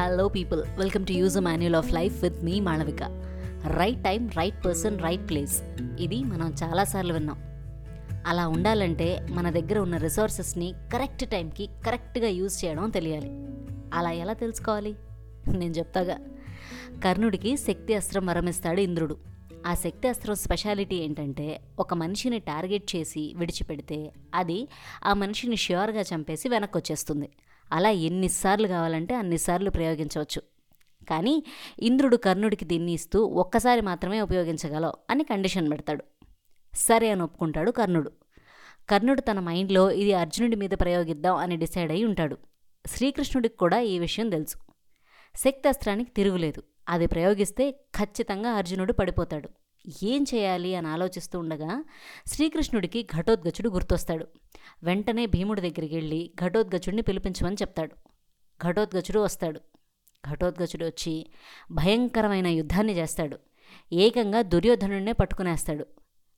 Hello people welcome to use a manual of life with me Malavika right time right person right place ఇది మనం చాలాసార్లు విన్నాం. అలా ఉండాలంటే మన దగ్గర ఉన్న రిసోర్సెస్ని కరెక్ట్ టైంకి కరెక్ట్గా యూజ్ చేయడం తెలియాలి. అలా ఎలా తెలుసుకోవాలి? నేను చెప్తాగా. కర్ణుడికి శక్తి అస్త్రం వరమిస్తాడు ఇంద్రుడు. ఆ శక్తి అస్త్రం స్పెషాలిటీ ఏంటంటే ఒక మనిషిని టార్గెట్ చేసి విడిచిపెడితే అది ఆ మనిషిని ష్యూర్గా చంపేసి వెనక్కి వచ్చేస్తుంది. అలా ఎన్నిసార్లు కావాలంటే అన్నిసార్లు ప్రయోగించవచ్చు. కానీ ఇంద్రుడు కర్ణుడికి దీన్ని ఇస్తూ ఒక్కసారి మాత్రమే ఉపయోగించగలవు అని కండిషన్ పెడతాడు. సరే అని ఒప్పుకుంటాడు కర్ణుడు. కర్ణుడు తన మైండ్లో ఇది అర్జునుడి మీద ప్రయోగిద్దాం అని డిసైడ్ అయి ఉంటాడు. శ్రీకృష్ణుడికి కూడా ఈ విషయం తెలుసు. శక్తి అస్త్రానికి తిరుగులేదు. అది ప్రయోగిస్తే ఖచ్చితంగా అర్జునుడు పడిపోతాడు. ఏం చేయాలి అని ఆలోచిస్తూ ఉండగా శ్రీకృష్ణుడికి ఘటోద్గచుడు గుర్తొస్తాడు. వెంటనే భీముడి దగ్గరికి వెళ్ళి ఘటోద్గచుడిని పిలిపించమని చెప్తాడు. ఘటోద్గచుడు వస్తాడు. ఘటోద్గచుడు వచ్చి భయంకరమైన యుద్ధాన్ని చేస్తాడు. ఏకంగా దుర్యోధనుడినే పట్టుకునేస్తాడు.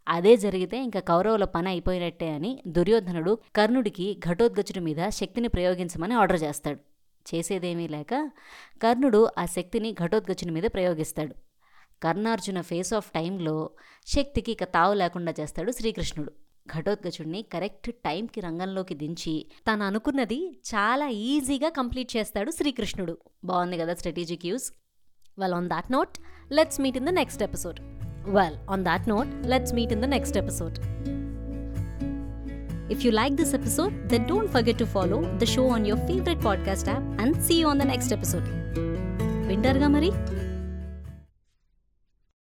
అదే జరిగితే ఇంకా కౌరవుల పని అయిపోయినట్టే అని దుర్యోధనుడు కర్ణుడికి ఘటోద్గచుడి మీద శక్తిని ప్రయోగించమని ఆర్డర్ చేస్తాడు. చేసేదేమీ లేక కర్ణుడు ఆ శక్తిని ఘటోద్గచుని మీద ప్రయోగిస్తాడు. కర్ణార్జున ఫేస్ ఆఫ్ టైంలో శక్తికి ఇక తావు లేకుండా చేస్తాడు శ్రీకృష్ణుడు. ఘటోత్కచుడిని కరెక్ట్ టైంకి రంగంలోకి దించి తను అనుకున్నది చాలా ఈజీగా కంప్లీట్ చేస్తాడు శ్రీకృష్ణుడు. బాగుంది కదా strategic use well on that note let's meet in the next episode well on that note let's meet in the next episode If you like this episode, then don't forget to follow the show on your favorite podcast app and see you on the next episode. వింటారుగా మరి?